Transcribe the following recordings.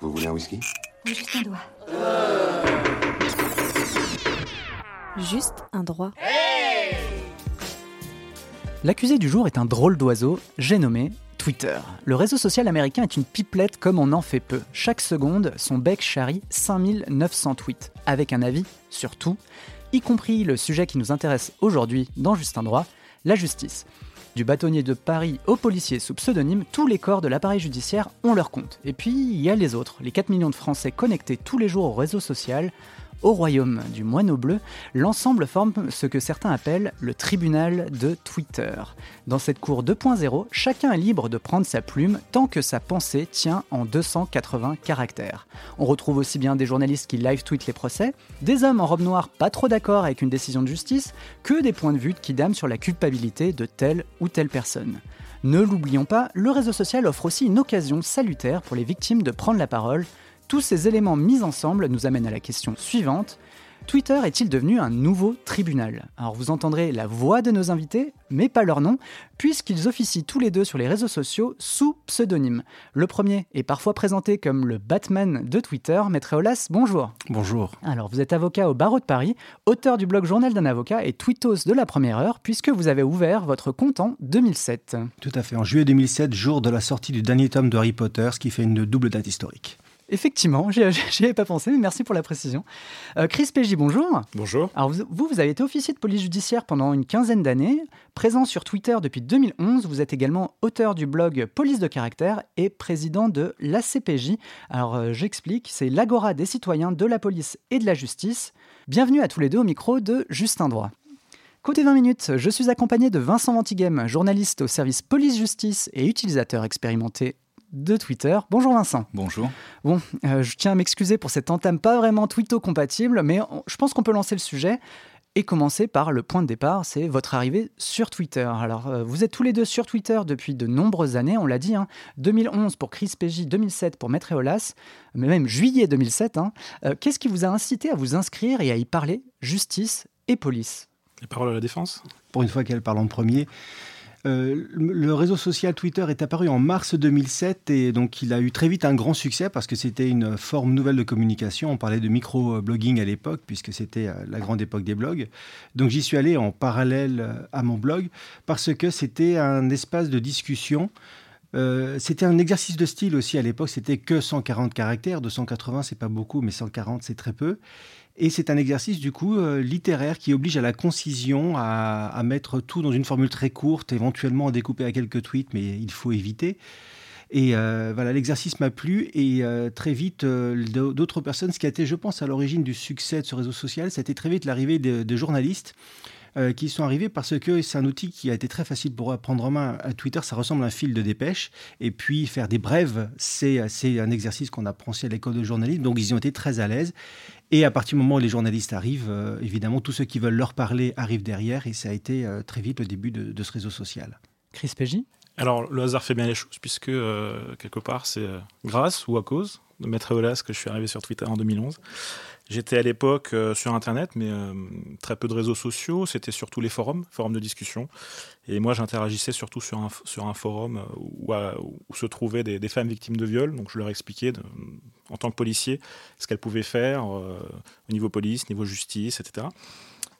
Vous voulez un whisky? Juste un doigt. Juste un droit. L'accusé du jour est un drôle d'oiseau, j'ai nommé Twitter. Le réseau social américain est une pipelette comme on en fait peu. Chaque seconde, son bec charrie 5900 tweets, avec un avis sur tout, y compris le sujet qui nous intéresse aujourd'hui dans Juste un droit, la justice. Du bâtonnier de Paris au policier sous pseudonyme, tous les corps de l'appareil judiciaire ont leur compte. Et puis, il y a les autres, les 4 millions de Français connectés tous les jours au réseau social, au royaume du moineau bleu, l'ensemble forme ce que certains appellent le tribunal de Twitter. Dans cette cour 2.0, chacun est libre de prendre sa plume tant que sa pensée tient en 280 caractères. On retrouve aussi bien des journalistes qui live-tweetent les procès, des hommes en robe noire pas trop d'accord avec une décision de justice, que des points de vue qui dament sur la culpabilité de telle ou telle personne. Ne l'oublions pas, le réseau social offre aussi une occasion salutaire pour les victimes de prendre la parole tous ces éléments mis ensemble nous amènent à la question suivante. Twitter est-il devenu un nouveau tribunal? Alors vous entendrez la voix de nos invités, mais pas leur nom, puisqu'ils officient tous les deux sur les réseaux sociaux sous pseudonyme. Le premier est parfois présenté comme le Batman de Twitter. Maître Olas, bonjour. Bonjour. Alors vous êtes avocat au barreau de Paris, auteur du blog Journal d'un avocat et tweetos de la première heure, puisque vous avez ouvert votre compte en 2007. Tout à fait, en juillet 2007, jour de la sortie du dernier tome de Harry Potter, ce qui fait une double date historique. Effectivement, j'y avais pas pensé, mais merci pour la précision. Euh, Chris Pégy, bonjour. Bonjour. Alors vous, vous avez été officier de police judiciaire pendant une quinzaine d'années, présent sur Twitter depuis 2011. Vous êtes également auteur du blog Police de caractère et président de l'ACPJ. Alors euh, j'explique, c'est l'agora des citoyens de la police et de la justice. Bienvenue à tous les deux au micro de Justin Droit. Côté 20 minutes, je suis accompagné de Vincent Ventigame, journaliste au service police-justice et utilisateur expérimenté de Twitter. Bonjour Vincent. Bonjour. Bon, euh, je tiens à m'excuser pour cette entame pas vraiment twitto-compatible, mais on- je pense qu'on peut lancer le sujet et commencer par le point de départ, c'est votre arrivée sur Twitter. Alors, euh, vous êtes tous les deux sur Twitter depuis de nombreuses années, on l'a dit, hein, 2011 pour Chris PJ, 2007 pour Maître Eolas, mais même juillet 2007. hein. Euh, Qu'est-ce qui vous a incité à vous inscrire et à y parler justice et police? Les paroles à la défense? Pour une fois qu'elle parle en premier. Euh, le réseau social Twitter est apparu en mars 2007 et donc il a eu très vite un grand succès parce que c'était une forme nouvelle de communication. On parlait de micro-blogging à l'époque puisque c'était euh, la grande époque des blogs. Donc j'y suis allé en parallèle euh, à mon blog parce que c'était un espace de discussion. C'était un exercice de style aussi à l'époque, c'était que 140 caractères, 280 c'est pas beaucoup, mais 140 c'est très peu. Et c'est un exercice du coup euh, littéraire qui oblige à la concision, à, mettre tout dans une formule très courte, éventuellement à découper à quelques tweets, mais il faut éviter. Et euh, voilà, l'exercice m'a plu et euh, très vite, d'autres personnes, ce qui a été, je pense, à l'origine du succès de ce réseau social, c'était très vite l'arrivée de journalistes euh, qui sont arrivés parce que c'est un outil qui a été très facile pour prendre en main. À Twitter, ça ressemble à un fil de dépêche. Et puis, faire des brèves, c'est c'est un exercice qu'on apprend aussi à l'école de journalisme. Donc, ils y ont été très à l'aise. Et à partir du moment où les journalistes arrivent, euh, évidemment, tous ceux qui veulent leur parler arrivent derrière. Et ça a été euh, très vite le début de, de ce réseau social. Chris PJ Alors, le hasard fait bien les choses, puisque euh, quelque part, c'est euh, grâce ou à cause de Maître Eolas que je suis arrivé sur Twitter en 2011. J'étais à l'époque euh, sur Internet, mais euh, très peu de réseaux sociaux. C'était surtout les forums, forums de discussion. Et moi, j'interagissais surtout sur un, forum euh, où, se trouvaient des, femmes victimes de viol. Donc, je leur expliquais, en tant que policier, ce qu'elles pouvaient faire au niveau police, niveau justice, etc.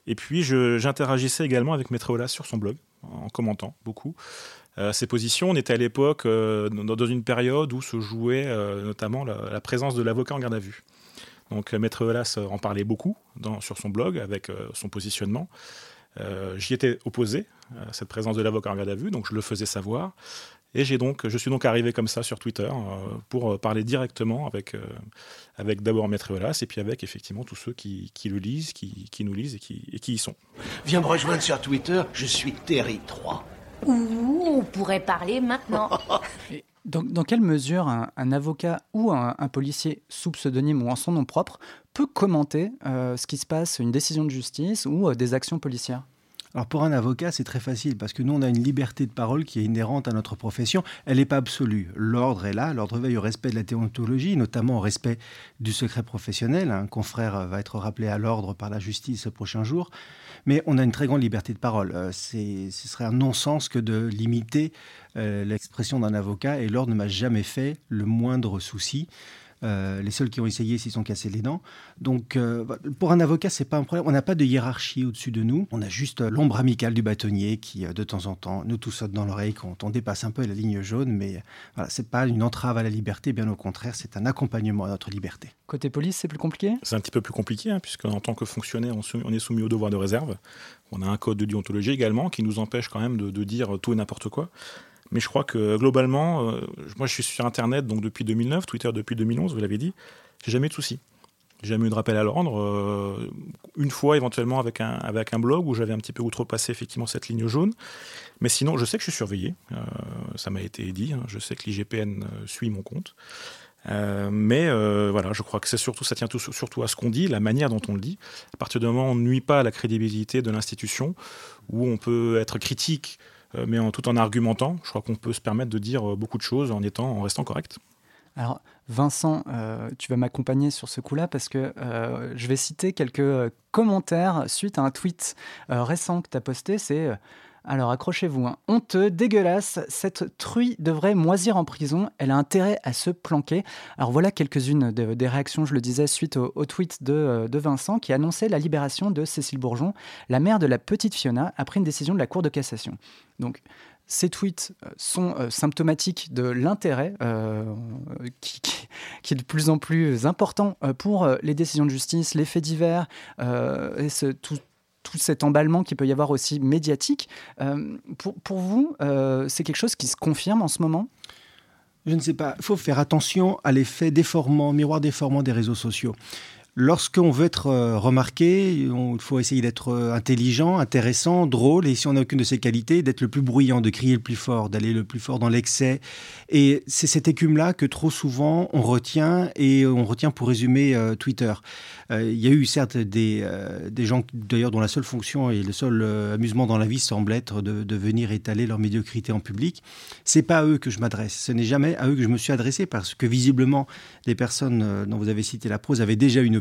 Et puis, j'interagissais également avec Maître Eolas sur son blog, en commentant beaucoup. Euh, ces positions, on était à l'époque dans, une période où se jouait notamment la présence de l'avocat en garde à vue. Donc euh, Maître Eolas euh, en parlait beaucoup dans- sur son blog avec euh, son positionnement. Euh, J'y étais opposé à cette présence de l'avocat en garde à vue, donc je le faisais savoir. Et j'ai donc, je suis donc arrivé comme ça sur Twitter euh, pour parler directement avec, euh, avec d'abord Maître Eolas et puis avec effectivement tous ceux qui, qui le lisent, qui, qui nous lisent et qui, et qui y sont. Viens me rejoindre sur Twitter, je suis Terry 3. Ouh, on pourrait parler maintenant. Dans, quelle mesure un, avocat ou un, un policier sous pseudonyme ou en son nom propre peut commenter euh, ce qui se passe, une décision de justice ou euh, des actions policières? Alors pour un avocat, c'est très facile parce que nous, on a une liberté de parole qui est inhérente à notre profession. Elle n'est pas absolue. L'ordre est là, l'ordre veille au respect de la déontologie, notamment au respect du secret professionnel. Un confrère va être rappelé à l'ordre par la justice ce prochain jour. Mais on a une très grande liberté de parole. Euh, ce serait un non-sens que de limiter euh, l'expression d'un avocat et l'ordre ne m'a jamais fait le moindre souci. Euh, les seuls qui ont essayé s'y sont cassés les dents. Donc, euh, pour un avocat, c'est pas un problème. On n'a pas de hiérarchie au-dessus de nous. On a juste l'ombre amicale du bâtonnier qui, de temps en temps, nous tout saute dans l'oreille quand on dépasse un peu la ligne jaune. Mais voilà, c'est pas une entrave à la liberté, bien au contraire, c'est un accompagnement à notre liberté. Côté police, c'est plus compliqué? C'est un petit peu plus compliqué, hein, puisque en tant que fonctionnaire, on, est soumis au devoir de réserve. On a un code de déontologie également qui nous empêche quand même de, de dire tout et n'importe quoi. Mais je crois que globalement, euh, moi je suis sur Internet donc depuis 2009, Twitter depuis 2011, vous l'avez dit, j'ai jamais eu de soucis. J'ai jamais eu de rappel à l'ordre. Euh, une fois éventuellement avec un, avec un blog où j'avais un petit peu outrepassé effectivement cette ligne jaune. Mais sinon, je sais que je suis surveillé. Euh, ça m'a été dit. Hein. je sais que l'IGPN suit mon compte. mais voilà, je crois que c'est surtout, ça tient tout, surtout à ce qu'on dit, la manière dont on le dit. À partir du moment où on ne nuit pas à la crédibilité de l'institution, où on peut être critique mais en, tout en argumentant, je crois qu'on peut se permettre de dire euh, beaucoup de choses en, étant, en restant correct. Alors, Vincent, euh, tu vas m'accompagner sur ce coup-là parce que je vais citer quelques commentaires suite à un tweet récent que tu as posté. C'est alors accrochez-vous, hein. honteux, dégueulasse, cette truie devrait moisir en prison, elle a intérêt à se planquer. Alors voilà quelques-unes des réactions, je le disais, suite au, tweet de, de, Vincent qui annonçait la libération de Cécile Bourgeon, la mère de la petite Fiona, après une décision de la Cour de cassation. Donc ces tweets euh, sont euh, symptomatiques de l'intérêt euh, qui, est de plus en plus important pour les décisions de justice, les faits divers, et ce, tout, tout cet emballement qui peut y avoir aussi médiatique. pour, pour, vous, c'est quelque chose qui se confirme en ce moment? Je ne sais pas. Il faut faire attention à l'effet déformant, miroir déformant des réseaux sociaux. Lorsqu'on veut être euh, remarqué, il faut essayer d'être euh, intelligent, intéressant, drôle, et si on n'a aucune de ces qualités, d'être le plus bruyant, de crier le plus fort, d'aller le plus fort dans l'excès. Et c'est cette écume-là que trop souvent on retient, et on retient pour résumer euh, Twitter. Il y a eu certes des, des gens, d'ailleurs, dont la seule fonction et le seul amusement dans la vie semble être de, venir étaler leur médiocrité en public. C'est pas à eux que je m'adresse. Ce n'est jamais à eux que je me suis adressé, parce que visiblement, les personnes dont vous avez cité la prose avaient déjà une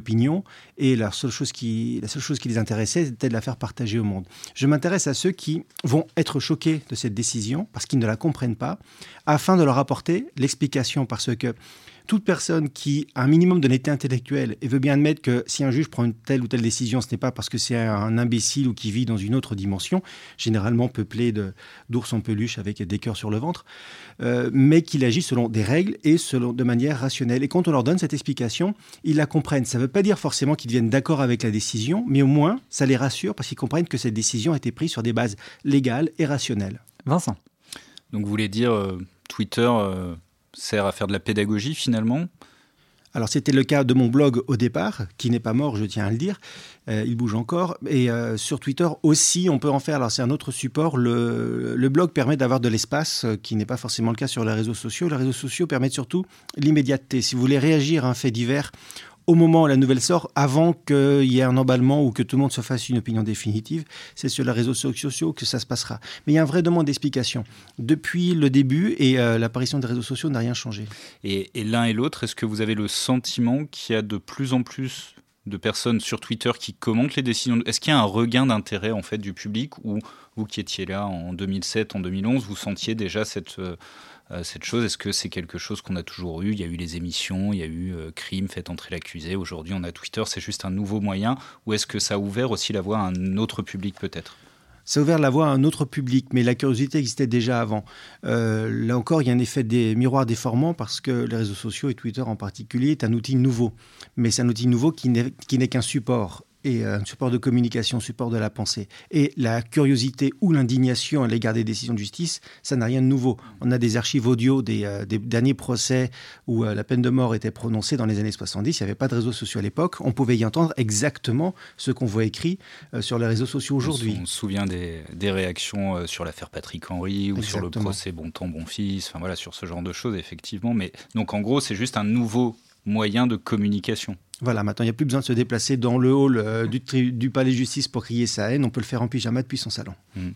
et la seule chose qui, la seule chose qui les intéressait, c'était de la faire partager au monde. Je m'intéresse à ceux qui vont être choqués de cette décision parce qu'ils ne la comprennent pas, afin de leur apporter l'explication parce que toute personne qui a un minimum d'honnêteté intellectuelle et veut bien admettre que si un juge prend une telle ou telle décision, ce n'est pas parce que c'est un imbécile ou qui vit dans une autre dimension, généralement peuplé d'ours en peluche avec des cœurs sur le ventre, euh, mais qu'il agit selon des règles et selon, de manière rationnelle. Et quand on leur donne cette explication, ils la comprennent. Ça ne veut pas dire forcément qu'ils viennent d'accord avec la décision, mais au moins, ça les rassure parce qu'ils comprennent que cette décision a été prise sur des bases légales et rationnelles. Vincent. Donc vous voulez dire euh, Twitter... Euh, sert à faire de la pédagogie finalement? Alors c'était le cas de mon blog au départ, qui n'est pas mort, je tiens à le dire. Euh, il bouge encore. Et euh, sur Twitter aussi, on peut en faire. Alors c'est un autre support. Le, blog permet d'avoir de l'espace, euh, qui n'est pas forcément le cas sur les réseaux sociaux. Les réseaux sociaux permettent surtout l'immédiateté. Si vous voulez réagir à un fait divers, au moment où la nouvelle sort, avant qu'il y ait un emballement ou que tout le monde se fasse une opinion définitive. C'est sur les réseaux sociaux que ça se passera. Mais il y a un vrai demande d'explication. Depuis le début et euh, l'apparition des réseaux sociaux n'a rien changé. Et, l'un et l'autre, est-ce que vous avez le sentiment qu'il y a de plus en plus de personnes sur Twitter qui commentent les décisions Est-ce qu'il y a un regain d'intérêt en fait du public ou vous qui étiez là en 2007, en 2011, vous sentiez déjà cette euh, cette chose Est-ce que c'est quelque chose qu'on a toujours eu? Il y a eu les émissions, il y a eu euh, Crime, Faites entrer l'accusé. Aujourd'hui, on a Twitter, c'est juste un nouveau moyen. Ou est-ce que ça a ouvert aussi la voie à un autre public peut-être? Ça a ouvert la voie à un autre public, mais la curiosité existait déjà avant. Euh, là encore, il y a un effet des miroirs déformants parce que les réseaux sociaux et Twitter en particulier est un outil nouveau. Mais c'est un outil nouveau qui n'est qu'un support et un support de communication, support de la pensée. Et la curiosité ou l'indignation à l'égard des décisions de justice, ça n'a rien de nouveau. On a des archives audio des, euh, derniers procès où euh, la peine de mort était prononcée dans les années 70. Il n'y avait pas de réseaux sociaux à l'époque. On pouvait y entendre exactement ce qu'on voit écrit euh, sur les réseaux sociaux aujourd'hui. On se souvient des, réactions sur l'affaire Patrick Henry ou sur le procès Bon Temps, Bon Fils, enfin voilà, sur ce genre de choses, effectivement. Mais donc en gros, c'est juste un nouveau moyen de communication. Voilà, maintenant, il n'y a plus besoin de se déplacer dans le hall euh, du, palais de justice pour crier sa haine. On peut le faire en pyjama depuis son salon. Mmh.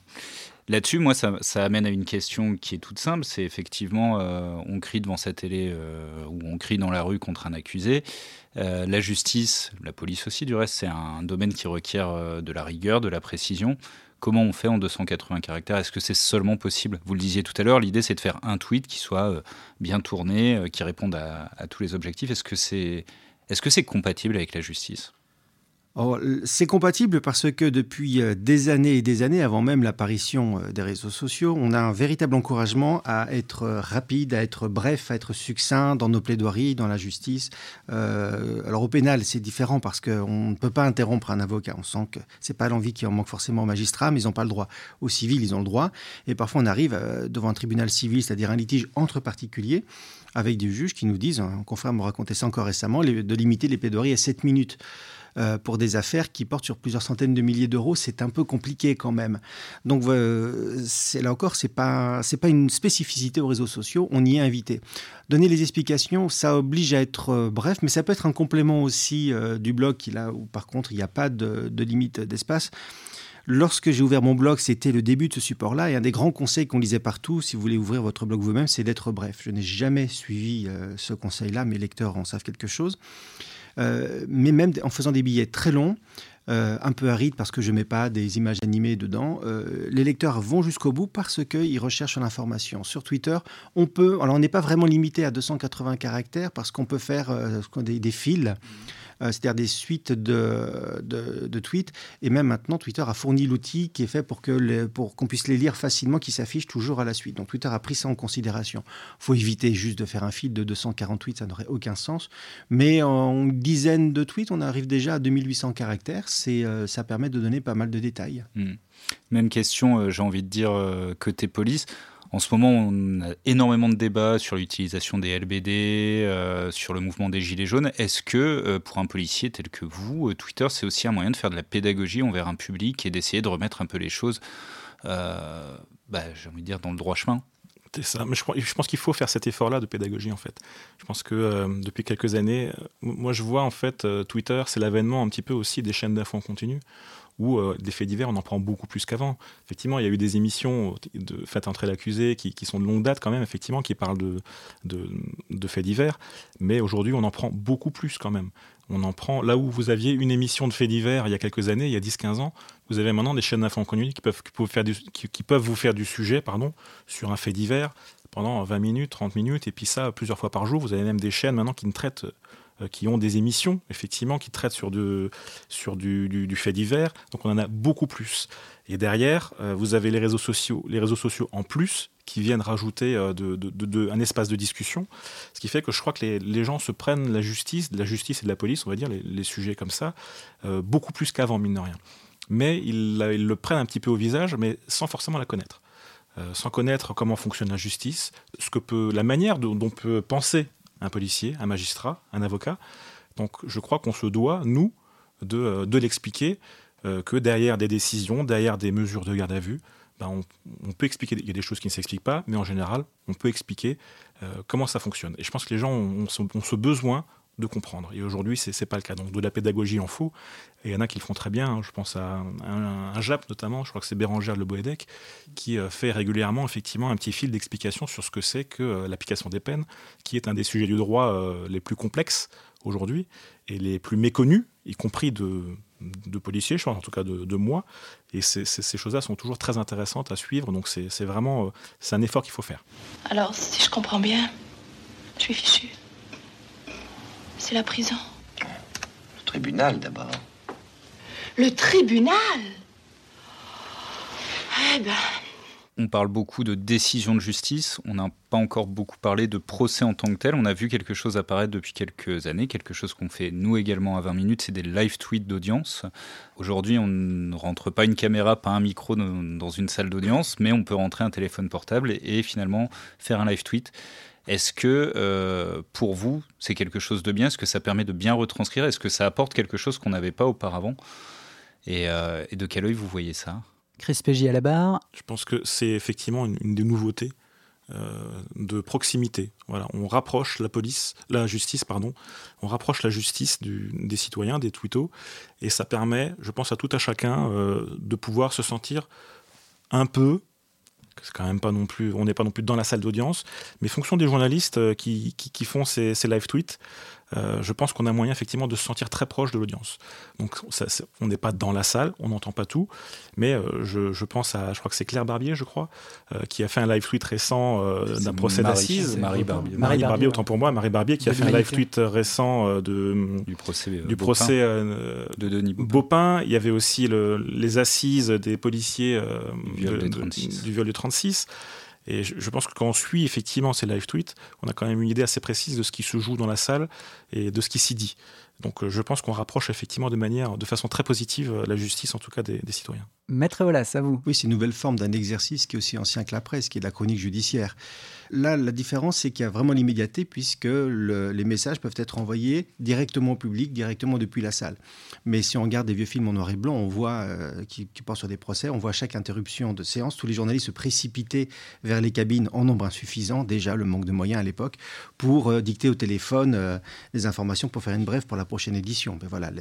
Là-dessus, moi, ça, amène à une question qui est toute simple. C'est effectivement, euh, on crie devant sa télé euh, ou on crie dans la rue contre un accusé. la justice, la police aussi, du reste, c'est un domaine qui requiert de la rigueur, de la précision. Comment on fait en 280 caractères? Est-ce que c'est seulement possible? Vous le disiez tout à l'heure, l'idée c'est de faire un tweet qui soit bien tourné, qui réponde à, à tous les objectifs. Est-ce que c'est est -ce c'est compatible avec la justice? C'est compatible parce que depuis euh, des années et des années, avant même l'apparition euh, des réseaux sociaux, on a un véritable encouragement à être euh, rapide, à être bref, à être succinct dans nos plaidoiries, dans la justice. alors au pénal, c'est différent parce qu'on ne peut pas interrompre un avocat. On sent que c'est pas l'envie qui en manque forcément aux magistrats, mais ils n'ont pas le droit. Au civil, ils ont le droit. Et parfois, on arrive devant un tribunal civil, c'est-à-dire un litige entre particuliers avec des juges qui nous disent, un confrère me racontait ça encore récemment, de limiter les plaidoiries à 7 minutes. Euh, pour des affaires qui portent sur plusieurs centaines de milliers d'euros, c'est un peu compliqué quand même. Donc euh, là encore, c'est pas pas une spécificité aux réseaux sociaux. On y est invité. Donner les explications, ça oblige à être euh, bref, mais ça peut être un complément aussi du blog qui là où par contre il n'y a pas de, limite d'espace. Lorsque j'ai ouvert mon blog, c'était le début de ce support-là. Et un des grands conseils qu'on lisait partout, si vous voulez ouvrir votre blog vous-même, c'est d'être bref. Je n'ai jamais suivi ce conseil-là. Mes lecteurs en savent quelque chose. Euh, mais même en faisant des billets très longs, euh, un peu arides parce que je ne mets pas des images animées dedans. Euh, les lecteurs vont jusqu'au bout parce qu'ils recherchent l'information. Sur Twitter, on peut, alors on n'est pas vraiment limité à 280 caractères parce qu'on peut faire des, des, fils. Euh, c'est-à-dire des suites de, de, tweets. Et même maintenant, Twitter a fourni l'outil qui est fait pour qu'on puisse les lire facilement, qui s'affichent toujours à la suite. Donc Twitter a pris ça en considération. Il faut éviter juste de faire un fil de 240 tweets, ça n'aurait aucun sens. Mais en dizaines de tweets, on arrive déjà à 2800 caractères. C'est, euh, ça permet de donner pas mal de détails. Hmm. Même question, euh, j'ai envie de dire, côté police. En ce moment, on a énormément de débats sur l'utilisation des LBD, euh, sur le mouvement des Gilets jaunes. Est-ce que euh, pour un policier tel que vous, euh, Twitter, c'est aussi un moyen de faire de la pédagogie envers un public et d'essayer de remettre un peu les choses, bah, j'ai envie de dire, dans le droit chemin? C'est ça. Mais je, pense qu'il faut faire cet effort-là de pédagogie, en fait. Je pense que depuis quelques années, moi, je vois, en fait, Twitter, c'est l'avènement un petit peu aussi des chaînes d'infos en continu où euh, des faits divers, on en prend beaucoup plus qu'avant. Effectivement, il y a eu des émissions de faites entrer l'accusé qui, sont de longue date quand même, effectivement, qui parlent de, faits divers, mais aujourd'hui, on en prend beaucoup plus quand même. On en prend là où vous aviez une émission de faits divers il y a quelques années, il y a 10-15 ans, vous avez maintenant des chaînes d'infos qui peuvent, qui peuvent, vous faire du sujet pardon, sur un fait divers pendant 20 minutes, 30 minutes, et puis ça plusieurs fois par jour. Vous avez même des chaînes maintenant qui ne traitent qui ont des émissions, effectivement, qui traitent sur, de, sur du, fait divers. Donc on en a beaucoup plus. Et derrière, euh, vous avez les réseaux sociaux, les réseaux sociaux en plus qui viennent rajouter euh, de, de, un espace de discussion. Ce qui fait que je crois que les, les, gens se prennent la justice, de la justice et de la police, on va dire, les, les sujets comme ça, beaucoup plus qu'avant, mine de rien. Mais ils, le prennent un petit peu au visage, mais sans forcément la connaître. sans connaître comment fonctionne la justice, ce que peut, la manière dont on peut penser un policier, un magistrat, un avocat. Donc je crois qu'on se doit, nous, de, euh, l'expliquer, euh, que derrière des décisions, derrière des mesures de garde à vue, ben, on, peut expliquer, il y a des choses qui ne s'expliquent pas, mais en général, on peut expliquer euh, comment ça fonctionne. Et je pense que les gens ont, ce besoin de comprendre. Et aujourd'hui, ce n'est pas le cas. Donc de la pédagogie en faut. Et il y en a qui le font très bien. Hein. Je pense à un, JAP notamment, je crois que c'est Bérangère Le Boédec, qui euh, fait régulièrement effectivement un petit fil d'explication sur ce que c'est que euh, l'application des peines, qui est un des sujets du droit euh, les plus complexes aujourd'hui et les plus méconnus, y compris de, de policiers, je pense en tout cas de, moi. Et ces choses-là sont toujours très intéressantes à suivre. Donc c'est vraiment un effort qu'il faut faire. Alors, si je comprends bien, je suis fichu. C'est la prison. Le tribunal d'abord. Le tribunal Eh ben. On parle beaucoup de décision de justice, on n'a pas encore beaucoup parlé de procès en tant que tel. On a vu quelque chose apparaître depuis quelques années, quelque chose qu'on fait nous également à 20 minutes, c'est des live tweets d'audience. Aujourd'hui, on ne rentre pas une caméra, pas un micro dans une salle d'audience, mais on peut rentrer un téléphone portable et, et finalement faire un live tweet. Est-ce que euh, pour vous, c'est quelque chose de bien? Est-ce que ça permet de bien retranscrire? Est-ce que ça apporte quelque chose qu'on n'avait pas auparavant? Euh, et, de quel œil vous voyez ça? Chris Pégy à la barre. Je pense que c'est effectivement une, des nouveautés euh, de proximité. Voilà, on rapproche la police, la justice, pardon, on rapproche la justice des citoyens, des twittos, et ça permet, je pense à tout à chacun, de pouvoir se sentir un peu c'est quand même pas non plus, on n'est pas non plus dans la salle d'audience, mais fonction des journalistes euh, qui, qui, font ces, live tweets, euh, je pense qu'on a moyen effectivement de se sentir très proche de l'audience. Donc on n'est pas dans la salle, on n'entend pas tout, mais euh, je, pense à, je crois que c'est Claire Barbier, je crois, euh, qui a fait un live tweet récent d'un procès d'assises. Marie Barbier. Marie, Barbier, autant pour moi, Marie Barbier qui a fait un live tweet récent de, du procès, du procès de Denis Baupin. Il y avait aussi le, les assises des policiers du viol, de, 36. du viol du 36. Et je, pense que quand on suit effectivement ces live tweets, on a quand même une idée assez précise de ce qui se joue dans la salle et de ce qui s'y dit. Donc euh, je pense qu'on rapproche effectivement de manière, de façon très positive, euh, la justice en tout cas des, citoyens. Maître Olas, à vous. Oui, c'est une nouvelle forme d'un exercice qui est aussi ancien que la presse, qui est la chronique judiciaire. Là, la différence, c'est qu'il y a vraiment l'immédiateté puisque les messages peuvent être envoyés directement au public, directement depuis la salle. Mais si on regarde des vieux films en noir et blanc, on voit, euh, qui, portent sur des procès, on voit chaque interruption de séance, tous les journalistes se précipiter vers les cabines en nombre insuffisant, déjà le manque de moyens à l'époque, pour euh, dicter au téléphone euh, des informations pour faire une brève pour la prochaine édition. Mais voilà,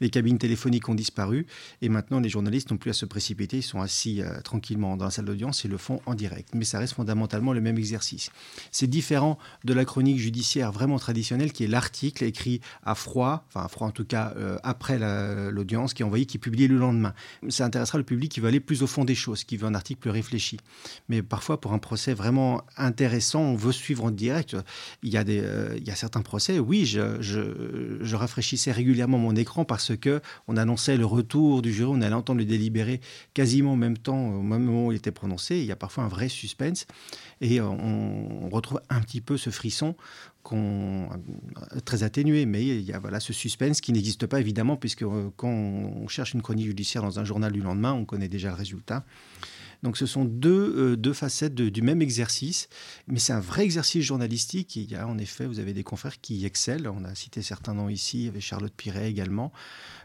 les, cabines téléphoniques ont disparu et maintenant les journalistes n'ont plus à se précipiter, ils sont assis tranquillement dans la salle d'audience et le font en direct. Mais ça reste fondamentalement le même exercice. C'est différent de la chronique judiciaire vraiment traditionnelle qui est l'article écrit à froid, enfin à froid en tout cas euh, après l'audience, qui est envoyé, qui est publié le lendemain. Ça intéressera le public qui veut aller plus au fond des choses, qui veut un article plus réfléchi. Mais parfois, pour un procès vraiment intéressant, on veut suivre en direct. Il y a, des, euh, il y a certains procès, oui, je, je, rafraîchissais régulièrement mon écran parce que on annonçait le retour du jury, on allait entendre le délibéré quasiment au même temps, au même moment où il était prononcé. Il y a parfois un vrai suspense. Et on, on retrouve un petit peu ce frisson qu'on très atténué, mais il y a voilà ce suspense qui n'existe pas évidemment puisque euh, quand on cherche une chronique judiciaire dans un journal du lendemain, on connaît déjà le résultat. Donc ce sont deux, euh, deux facettes du même exercice, mais c'est un vrai exercice journalistique. Il y a en effet, vous avez des confrères qui excellent. On a cité certains noms ici, il y avait Charlotte Piret également.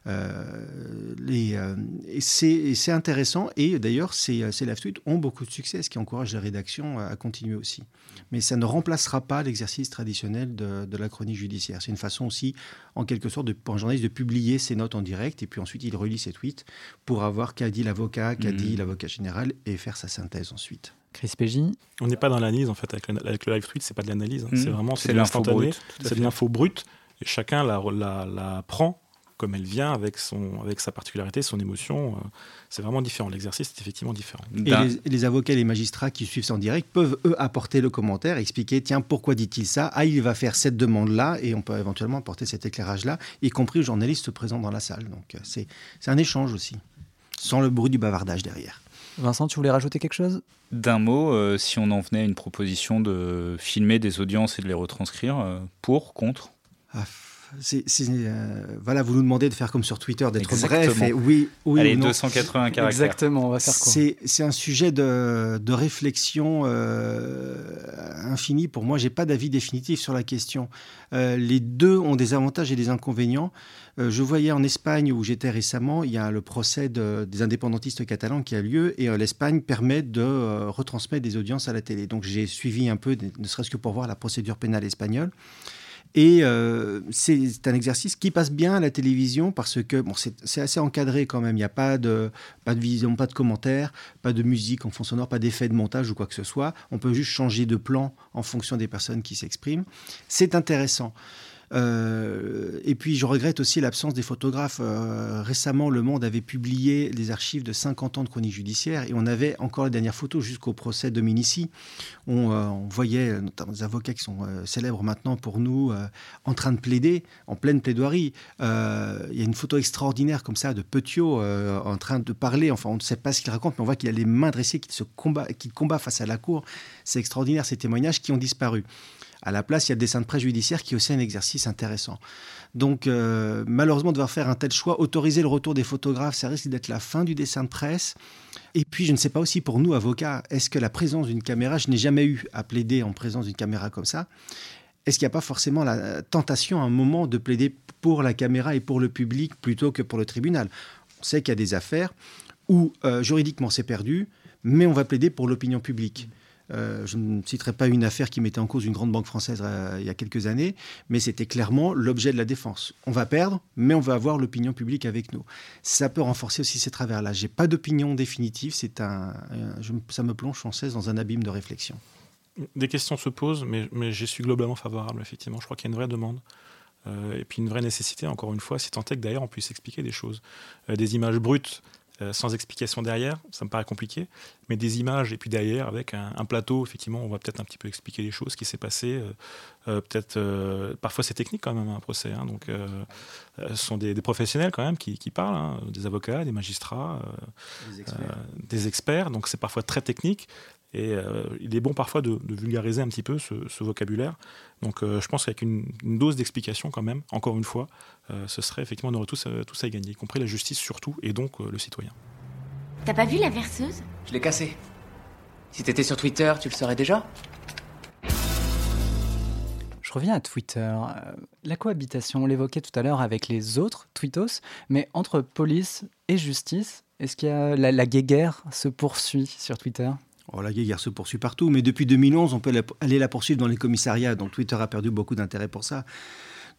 Euh, euh, et c'est intéressant. Et d'ailleurs, ces, ces live tweets ont beaucoup de succès, ce qui encourage la rédaction à continuer aussi. Mais ça ne remplacera pas l'exercice traditionnel de, de, la chronique judiciaire. C'est une façon aussi, en quelque sorte, de, pour un journaliste de publier ses notes en direct et puis ensuite il relit ses tweets pour avoir qu'a dit l'avocat, qu'a mmh. dit l'avocat général et faire sa synthèse ensuite. Chris Pégy On n'est pas dans l'analyse en fait avec le, avec le live tweet, c'est pas de l'analyse, hein. c'est mmh. vraiment c'est de l'instantané, c'est de l'info brute et chacun la, la, la prend comme elle vient, avec, son, avec sa particularité, son émotion. Euh, c'est vraiment différent. L'exercice est effectivement différent. Et les, avocats et les magistrats qui suivent ça en direct peuvent, eux, apporter le commentaire, expliquer, tiens, pourquoi dit-il ça? Ah, il va faire cette demande-là, et on peut éventuellement apporter cet éclairage-là, y compris aux journalistes présents dans la salle. Donc, euh, c'est un échange aussi, sans le bruit du bavardage derrière. Vincent, tu voulais rajouter quelque chose? D'un mot, euh, si on en venait à une proposition de filmer des audiences et de les retranscrire, pour, contre? Ah, c'est, euh, voilà, vous nous demandez de faire comme sur Twitter, d'être bref. Et oui, oui. Allez, 280 caractères. Exactement, on va faire quoi? C'est, un sujet de, de réflexion euh, infinie. Pour moi, j'ai pas d'avis définitif sur la question. Euh, les deux ont des avantages et des inconvénients. je voyais en Espagne, où j'étais récemment, il y a le procès des indépendantistes catalans qui a lieu, et l'Espagne permet de retransmettre des audiences à la télé. Donc j'ai suivi un peu, ne serait-ce que pour voir la procédure pénale espagnole. Et euh, c'est un exercice qui passe bien à la télévision parce que bon, c'est assez encadré quand même. Il n'y a pas de, pas de vision, pas de commentaires, pas de musique en fond sonore, pas d'effet de montage ou quoi que ce soit. On peut juste changer de plan en fonction des personnes qui s'expriment. C'est intéressant. Euh, et puis je regrette aussi l'absence des photographes. Euh, récemment, Le Monde avait publié des archives de 50 ans de chronique judiciaire et on avait encore les dernières photos jusqu'au procès Dominici. On, euh, on, voyait notamment des avocats qui sont célèbres maintenant pour nous en train de plaider, en pleine plaidoirie. Il y a une photo extraordinaire comme ça de Petiot en train de parler. Enfin, on ne sait pas ce qu'il raconte, mais on voit qu'il a les mains dressées, qu'il combat, qu'il combat face à la cour. C'est extraordinaire ces témoignages qui ont disparu. À la place, il y a le dessin de presse judiciaire qui est aussi un exercice intéressant. Donc, euh, malheureusement, devoir faire un tel choix, autoriser le retour des photographes, ça risque d'être la fin du dessin de presse. Et puis, je ne sais pas aussi pour nous, avocats, est-ce que la présence d'une caméra, je n'ai jamais eu à plaider en présence d'une caméra comme ça, est-ce qu'il n'y a pas forcément la tentation à un moment de plaider pour la caméra et pour le public plutôt que pour le tribunal? On sait qu'il y a des affaires où euh, juridiquement c'est perdu, mais on va plaider pour l'opinion publique. Euh, je ne citerai pas une affaire qui mettait en cause une grande banque française euh, il y a quelques années, mais c'était clairement l'objet de la défense. On va perdre, mais on va avoir l'opinion publique avec nous. Ça peut renforcer aussi ces travers-là. J'ai pas d'opinion définitive. C'est un, ça me plonge sans cesse dans un abîme de réflexion. Des questions se posent, mais, mais j'y suis globalement favorable, effectivement. Je crois qu'il y a une vraie demande et puis une vraie nécessité, encore une fois, si tant est que d'ailleurs on puisse expliquer des choses. des images brutes euh, sans explication derrière, ça me paraît compliqué. Mais des images et puis derrière, avec un, plateau, effectivement, on va peut-être un petit peu expliquer les choses, ce qui s'est passé. Euh, euh, peut-être, parfois c'est technique quand même un procès. Hein, donc, ce sont des, professionnels quand même qui, parlent, hein, des avocats, des magistrats, des experts. des experts. Donc c'est parfois très technique. Et il est bon parfois de, vulgariser un petit peu ce, vocabulaire. Donc je pense qu'avec une, dose d'explication quand même, encore une fois, ce serait effectivement, on aurait tous, tous à y gagner, y compris la justice surtout, et donc le citoyen. T'as pas vu la verseuse? Je l'ai cassée. Si t'étais sur Twitter, tu le saurais déjà je reviens à Twitter. La cohabitation, on l'évoquait tout à l'heure avec les autres tweetos, mais entre police et justice, est-ce qu'il y a la, la guéguerre se poursuit sur Twitter? Oh, la guerre se poursuit partout, mais depuis 2011, on peut aller la poursuivre dans les commissariats. Donc Twitter a perdu beaucoup d'intérêt pour ça.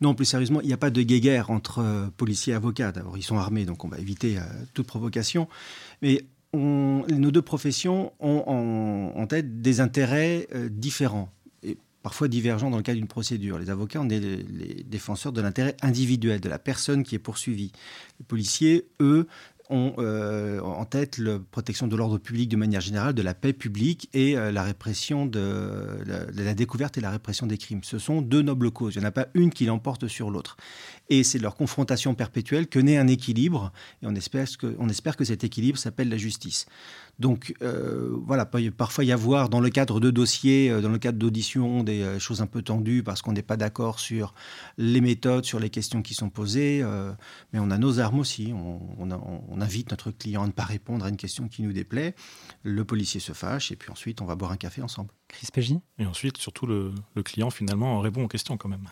Non, plus sérieusement, il n'y a pas de guerre entre euh, policiers et avocats. D'abord, ils sont armés, donc on va éviter euh, toute provocation. Mais nos deux professions ont en, tête des intérêts euh, différents et parfois divergents dans le cas d'une procédure. Les avocats, on est les défenseurs de l'intérêt individuel de la personne qui est poursuivie. Les policiers, eux, ont euh, en tête la protection de l'ordre public de manière générale, de la paix publique et euh, la répression de la, découverte et la répression des crimes. Ce sont deux nobles causes. Il n'y en a pas une qui l'emporte sur l'autre. Et c'est leur confrontation perpétuelle que naît un équilibre. Et on espère que, cet équilibre s'appelle la justice. Donc euh, voilà, parfois y avoir dans le cadre de dossiers, dans le cadre d'auditions, des choses un peu tendues parce qu'on n'est pas d'accord sur les méthodes, sur les questions qui sont posées. mais on a nos armes aussi. On, invite notre client à ne pas répondre à une question qui nous déplaît. Le policier se fâche et puis ensuite on va boire un café ensemble. Chris Pégy Et ensuite, surtout, le, client finalement répond aux questions quand même.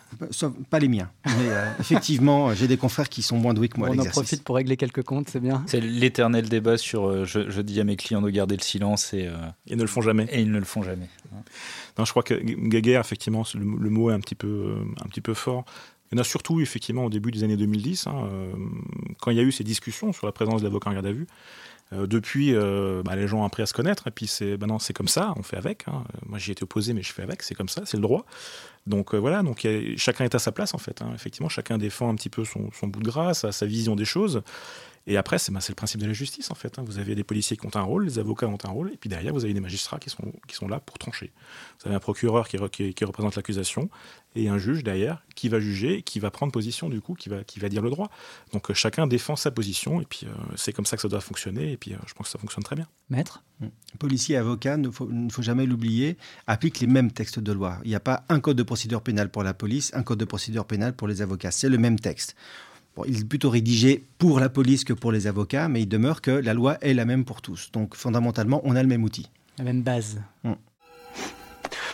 pas les miens. Mais effectivement, j'ai des confrères qui sont moins doués que moi. On en profite pour régler quelques comptes, c'est bien. C'est l'éternel débat sur je dis à mes clients de garder le silence et, euh, ils ne le font jamais. Et ils ne le font jamais. Non, je crois que guéguerre, effectivement, le, mot est un petit peu, un petit peu fort. Y en a surtout, effectivement, au début des années 2010, hein, euh, quand il y a eu ces discussions sur la présence de l'avocat en garde à vue. Euh, depuis, bah, les gens ont appris à se connaître, et puis c'est bah comme ça, on fait avec. Hein. Moi, j'y étais opposé, mais je fais avec, c'est comme ça, c'est le droit. Donc voilà, donc chacun est à sa place, en fait. Hein. Effectivement, chacun défend un petit peu son, son bout de grâce, sa vision des choses. Et après, c'est le principe de la justice, en fait. Hein. Vous avez des policiers qui ont un rôle, les avocats ont un rôle, et puis derrière, vous avez des magistrats qui sont, qui sont là pour trancher. Vous avez un procureur qui, qui, représente l'accusation, et un juge derrière qui va juger, qui va prendre position, du coup, qui va, qui va dire le droit. Donc euh, chacun défend sa position, et puis euh, c'est comme ça que ça doit fonctionner, et puis euh, je pense que ça fonctionne très bien. Maître? Mmh. Policiers et avocats, il ne faut, faut, jamais l'oublier, appliquent les mêmes textes de loi. Il n'y a pas un code de procédure pénale pour la police, un code de procédure pénale pour les avocats. C'est le même texte il est plutôt rédigé pour la police que pour les avocats, mais il demeure que la loi est la même pour tous. Donc fondamentalement, on a le même outil. La même base. Hmm.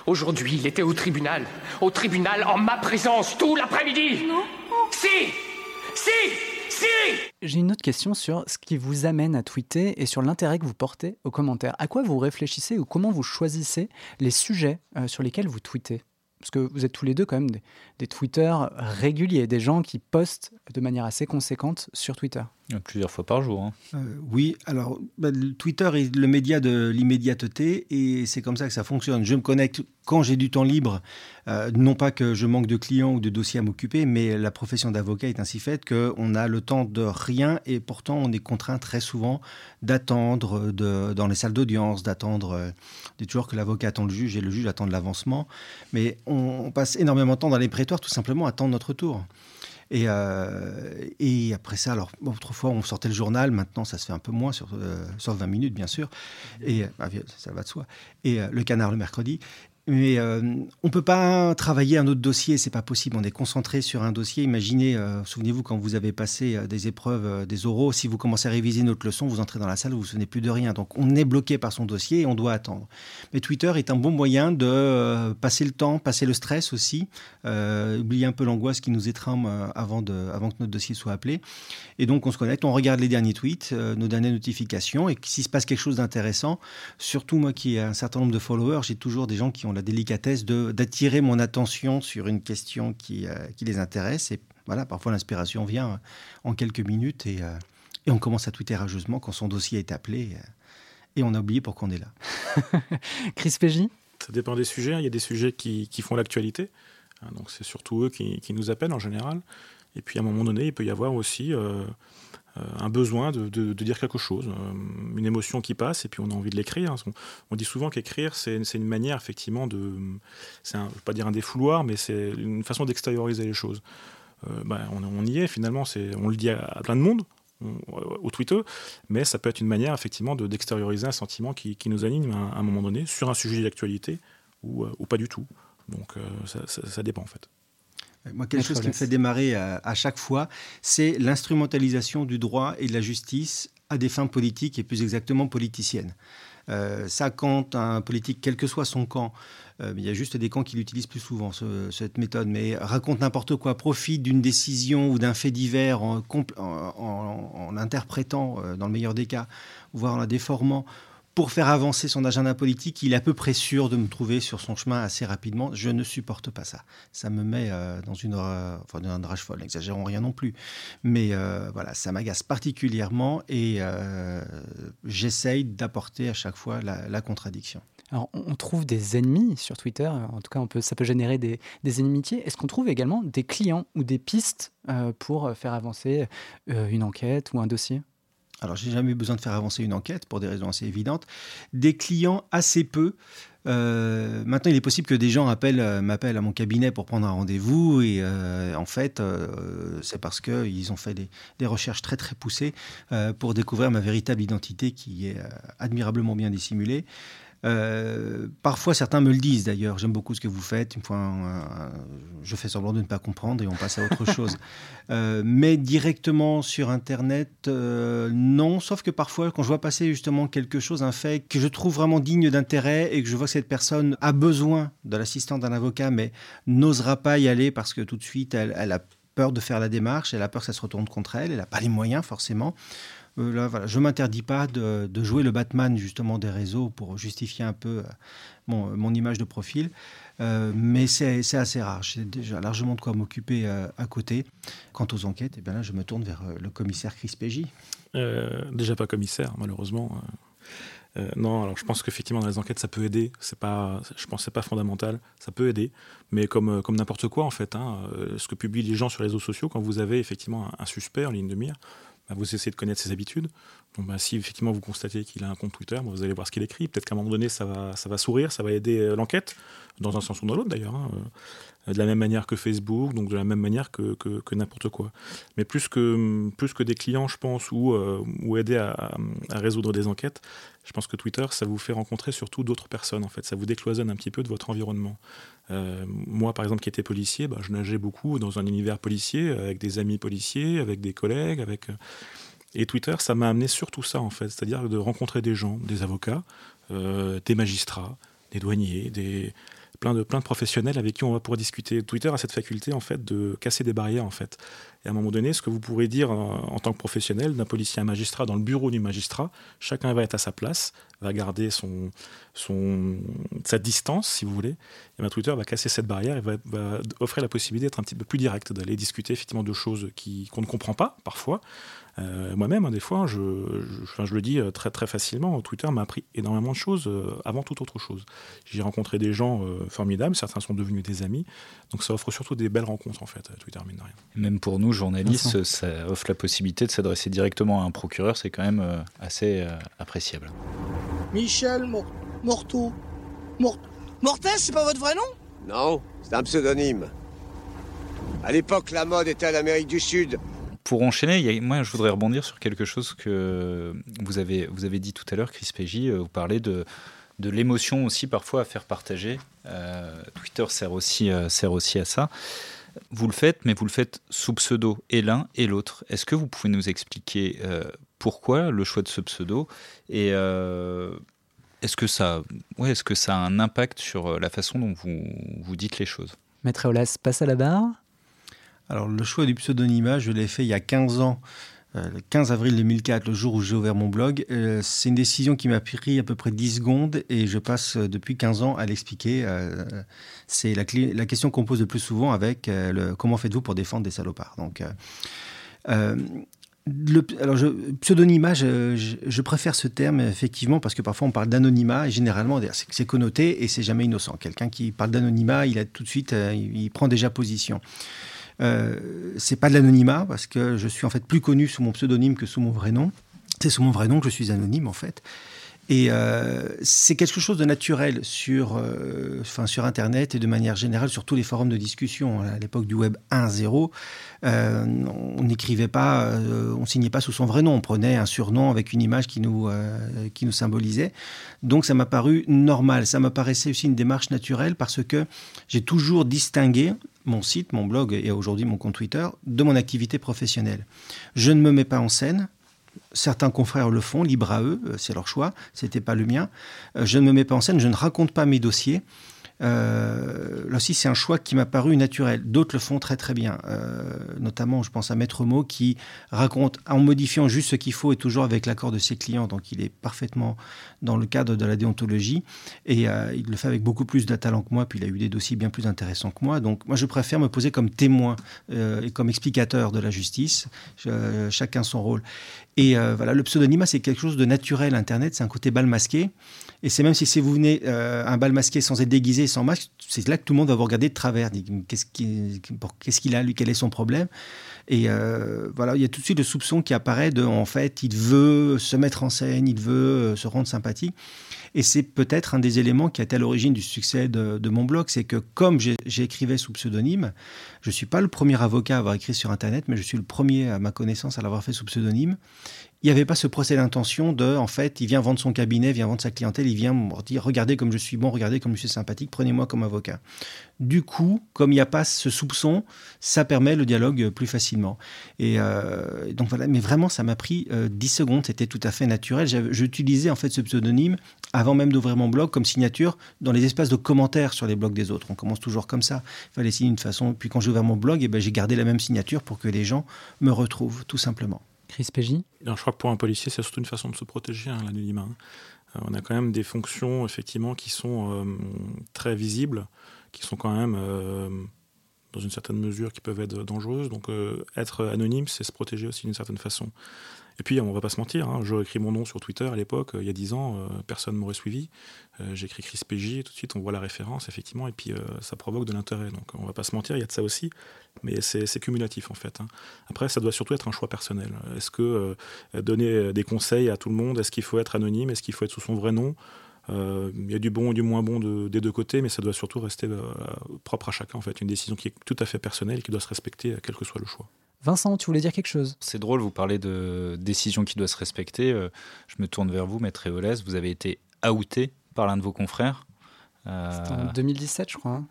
Aujourd'hui, il était au tribunal. Au tribunal en ma présence tout l'après-midi. Non. Si Si Si J'ai une autre question sur ce qui vous amène à tweeter et sur l'intérêt que vous portez aux commentaires. À quoi vous réfléchissez ou comment vous choisissez les sujets euh, sur lesquels vous tweetez? Parce que vous êtes tous les deux quand même des, des tweeters réguliers, des gens qui postent de manière assez conséquente sur Twitter. Plusieurs fois par jour. Hein. Euh, oui, alors bah, Twitter est le média de l'immédiateté et c'est comme ça que ça fonctionne. Je me connecte quand j'ai du temps libre, euh, non pas que je manque de clients ou de dossiers à m'occuper, mais la profession d'avocat est ainsi faite qu'on a le temps de rien et pourtant on est contraint très souvent d'attendre dans les salles d'audience, d'attendre. Euh, toujours que l'avocat attend le juge et le juge attend l'avancement, mais on, on, passe énormément de temps dans les prétoires tout simplement à attendre notre tour. Et, euh, et après ça, alors autrefois on sortait le journal, maintenant ça se fait un peu moins, sur, euh, 20 minutes bien sûr, et bah, ça va de soi. Et euh, le canard le mercredi. Mais euh, on ne peut pas travailler un autre dossier, c'est pas possible. On est concentré sur un dossier. Imaginez, euh, souvenez-vous quand vous avez passé euh, des épreuves, des oraux, si vous commencez à réviser une autre leçon, vous entrez dans la salle, vous ne vous souvenez plus de rien. Donc on est bloqué par son dossier et on doit attendre. Mais Twitter est un bon moyen de passer le temps, passer le stress aussi, oublier un peu l'angoisse qui nous étreint avant, de, avant que notre dossier soit appelé. Et donc on se connecte, on regarde les derniers tweets, nos dernières notifications, et s'il se passe quelque chose d'intéressant, surtout moi qui ai un certain nombre de followers, j'ai toujours des gens qui ont la délicatesse d'attirer mon attention sur une question qui, euh, qui, les intéresse. Et voilà, parfois l'inspiration vient en quelques minutes et, euh, et, on commence à tweeter rageusement quand son dossier est appelé euh, et on a oublié pourquoi on est là. Chris Pégy Ça dépend des sujets. Hein. Il y a des sujets qui, qui font l'actualité. Hein, donc c'est surtout eux qui, nous appellent en général. Et puis à un moment donné, il peut y avoir aussi un besoin de, dire quelque chose, une émotion qui passe, et puis on a envie de l'écrire. On, dit souvent qu'écrire, c'est une manière effectivement de, c'est je ne pas dire un défouloir, mais c'est une façon d'extérioriser les choses. Bah, on, y est finalement, on le dit à plein de monde, au Twitter, mais ça peut être une manière effectivement de, d'extérioriser un sentiment qui, nous anime à, un moment donné sur un sujet d'actualité ou, euh, ou pas du tout. Donc euh, ça, dépend en fait. Moi, quelque chose qui me fait démarrer à, à chaque fois, c'est l'instrumentalisation du droit et de la justice à des fins politiques et plus exactement politiciennes. Euh, ça, quand un politique, quel que soit son camp, euh, il y a juste des camps qui l'utilisent plus souvent, cette méthode, mais raconte n'importe quoi, profite d'une décision ou d'un fait divers en, en, interprétant, euh, dans le meilleur des cas, voire en la déformant, pour faire avancer son agenda politique, il est à peu près sûr de me trouver sur son chemin assez rapidement. Je ne supporte pas ça. Ça me met euh, dans une, enfin, rage folle, n'exagérons rien non plus. Mais euh, voilà, ça m'agace particulièrement et euh, j'essaye d'apporter à chaque fois la, contradiction. Alors, on trouve des ennemis sur Twitter, en tout cas, on peut, ça peut générer des, des inimitiés. Est-ce qu'on trouve également des clients ou des pistes pour faire avancer une enquête ou un dossier? Alors j'ai jamais eu besoin de faire avancer une enquête pour des raisons assez évidentes, des clients assez peu. Euh, maintenant, il est possible que des gens euh, m'appellent à mon cabinet pour prendre un rendez-vous et euh, en fait, c'est parce qu'ils ont fait des, des, recherches très très poussées pour découvrir ma véritable identité qui est admirablement bien dissimulée. Euh, parfois, certains me le disent d'ailleurs. J'aime beaucoup ce que vous faites. Une fois, je fais semblant de ne pas comprendre et on passe à autre chose. Euh, mais directement sur Internet, euh, non. Sauf que parfois, quand je vois passer justement quelque chose, un fait que je trouve vraiment digne d'intérêt et que je vois que cette personne a besoin de l'assistance d'un avocat, mais n'osera pas y aller parce que tout de suite, elle, elle a peur de faire la démarche, elle a peur que ça se retourne contre elle, elle n'a pas les moyens forcément. Euh, voilà, je m'interdis pas de, jouer le Batman justement des réseaux pour justifier un peu euh, mon, image de profil. Euh, mais c'est assez rare. J'ai déjà largement de quoi m'occuper à côté. Quant aux enquêtes, eh bien là, je me tourne vers le commissaire Chris Pégy. déjà pas commissaire, malheureusement. non, alors je pense qu'effectivement dans les enquêtes ça peut aider. C'est pas, je pense c'est pas fondamental. Ça peut aider, mais comme comme n'importe quoi en fait. Hein, ce que publient les gens sur les réseaux sociaux quand vous avez effectivement un suspect en ligne de mire, bah, vous essayez de connaître ses habitudes. Bah, si effectivement vous constatez qu'il a un compte Twitter, bah, vous allez voir ce qu'il écrit. Peut-être qu'à un moment donné, ça va, ça va sourire, ça va aider euh, l'enquête, dans un sens ou dans l'autre d'ailleurs. Hein, euh, de la même manière que Facebook, donc de la même manière que, n'importe quoi. Mais plus que, des clients, je pense, ou, euh, aider à, résoudre des enquêtes, je pense que Twitter, ça vous fait rencontrer surtout d'autres personnes, en fait. Ça vous décloisonne un petit peu de votre environnement. moi, par exemple, qui étais policier, bah, je nageais beaucoup dans un univers policier, avec des amis policiers, avec des collègues, avec... Et Twitter, ça m'a amené surtout ça, en fait, c'est-à-dire de rencontrer des gens, des avocats, euh, des magistrats, des douaniers, des, plein, de, plein de professionnels avec qui on va pouvoir discuter. Twitter a cette faculté, en fait, de casser des barrières, en fait. Et à un moment donné, ce que vous pourrez dire en, tant que professionnel, d'un policier à un magistrat, dans le bureau du magistrat, chacun va être à sa place, va garder son, son, sa distance, si vous voulez. Et bien, Twitter va casser cette barrière et va, offrir la possibilité d'être un petit peu plus direct, d'aller discuter effectivement de choses qu'on ne comprend pas parfois, euh, moi-même, hein, des fois, je, je, le dis euh, très très facilement, Twitter m'a appris énormément de choses euh, avant toute autre chose. J'ai rencontré des gens formidables, certains sont devenus des amis, donc ça offre surtout des belles rencontres en fait, Twitter, mine de rien. Même pour nous, journalistes, ça offre la possibilité de s'adresser directement à un procureur, c'est quand même assez appréciable. Michel Morteau. Mortes, c'est pas votre vrai nom? Non, c'est un pseudonyme. À l'époque, la mode était à l'Amérique du Sud pour enchaîner, moi, je voudrais rebondir sur quelque chose que vous avez, vous avez dit tout à l'heure, Chris Pégy. Euh, vous parlez de, de l'émotion aussi parfois à faire partager. Euh, Twitter sert aussi, euh, sert aussi à ça. Vous le faites, mais vous le faites sous pseudo, et l'un et l'autre. Est-ce que vous pouvez nous expliquer pourquoi le choix de ce pseudo et est-ce que ça, ouais, est-ce que ça a un impact sur la façon dont vous, vous dites les choses? Maître Eolas passe à la barre. Alors, le choix du pseudonymat, je l'ai fait il y a 15 ans. Euh, le 15 avril 2004, le jour où j'ai ouvert mon blog, euh, c'est une décision qui m'a pris à peu près 10 secondes et je passe euh, depuis 15 ans à l'expliquer. c'est la, question qu'on pose le plus souvent avec le, comment faites-vous pour défendre des salopards? Donc, le, alors, je, pseudonymat, je, préfère ce terme, effectivement, parce que parfois on parle d'anonymat, et généralement, c'est connoté et c'est jamais innocent. Quelqu'un qui parle d'anonymat, il a tout de suite, euh, il, prend déjà position. Euh, c'est pas de l'anonymat, parce que je suis en fait plus connu sous mon pseudonyme que sous mon vrai nom. C'est sous mon vrai nom que je suis anonyme, en fait. Et euh, c'est quelque chose de naturel sur, euh, enfin, sur Internet et de manière générale sur tous les forums de discussion. À l'époque du Web 1.0, euh, on n'écrivait pas, on signait pas sous son vrai nom. On prenait un surnom avec une image qui nous, qui nous symbolisait. Donc ça m'a paru normal. Ça m'a paraissait aussi une démarche naturelle parce que j'ai toujours distingué mon site, mon blog et aujourd'hui mon compte Twitter de mon activité professionnelle. Je ne me mets pas en scène, Certains confrères le font, libre à eux, euh, c'est leur choix, c'était pas le mien. Euh, je ne me mets pas en scène, je ne raconte pas mes dossiers. Euh, là aussi, c'est un choix qui m'a paru naturel. D'autres le font très très bien. Euh, notamment, je pense à Maître Mot qui raconte en modifiant juste ce qu'il faut et toujours avec l'accord de ses clients. Donc, il est parfaitement dans le cadre de la déontologie et euh, il le fait avec beaucoup plus de talent que moi. Puis, il a eu des dossiers bien plus intéressants que moi. Donc, moi, je préfère me poser comme témoin et comme explicateur de la justice. chacun son rôle. Et voilà, le pseudonyme, c'est quelque chose de naturel. Internet, c'est un côté bal masqué. Et c'est même si, vous venez un bal masqué sans être déguisé, sans masque, c'est là que tout le monde va vous regarder de travers. Qu'est-ce qu'il a, lui Quel est son problème? Et euh, voilà, il y a tout de suite le soupçon qui apparaît de, en fait, il veut se mettre en scène, il veut euh, se rendre sympathique. Et c'est peut-être un des éléments qui a été à l'origine du succès de, mon blog, c'est que comme j'écrivais sous pseudonyme, je ne suis pas le premier avocat à avoir écrit sur Internet, mais je suis le premier à ma connaissance à l'avoir fait sous pseudonyme il n'y avait pas ce procès d'intention de, en fait, il vient vendre son cabinet, vient vendre sa clientèle, il vient me dire, regardez comme je suis bon, regardez comme je suis sympathique, prenez-moi comme avocat. Du coup, comme il n'y a pas ce soupçon, ça permet le dialogue plus facilement. Et euh, donc voilà, mais vraiment, ça m'a pris 10 euh, secondes, c'était tout à fait naturel. J'utilisais en fait ce pseudonyme avant même d'ouvrir mon blog comme signature dans les espaces de commentaires sur les blogs des autres. On commence toujours comme ça. Il fallait signer une façon. Puis quand j'ai ouvert mon blog, eh ben, j'ai gardé la même signature pour que les gens me retrouvent, tout simplement. Chris Pégy Je crois que pour un policier, c'est surtout une façon de se protéger, hein, l'anonymat. Hein. Euh, on a quand même des fonctions, effectivement, qui sont euh, très visibles, qui sont quand même, euh, dans une certaine mesure, qui peuvent être dangereuses. Donc, être anonyme, c'est se protéger aussi d'une certaine façon. Et puis, on va pas se mentir, hein, j'aurais écrit mon nom sur Twitter à l'époque, il y a 10 ans, personne ne m'aurait suivi. Euh, j'écris Chris PJ, tout de suite on voit la référence, effectivement, et puis euh, ça provoque de l'intérêt. Donc on va pas se mentir, il y a de ça aussi, mais c'est cumulatif en fait. Hein. Après, ça doit surtout être un choix personnel. Est-ce que euh, donner des conseils à tout le monde, est-ce qu'il faut être anonyme, est-ce qu'il faut être sous son vrai nom? Il y a du bon et du moins bon des deux côtés, mais ça doit surtout rester propre à chacun, en fait. Une décision qui est tout à fait personnelle qui doit se respecter, quel que soit le choix. Vincent, tu voulais dire quelque chose? C'est drôle, vous parlez de décision qui doit se respecter. Je me tourne vers vous, Maître Eolès. Vous avez été outé par l'un de vos confrères. C'était en 2017, je crois. Hein.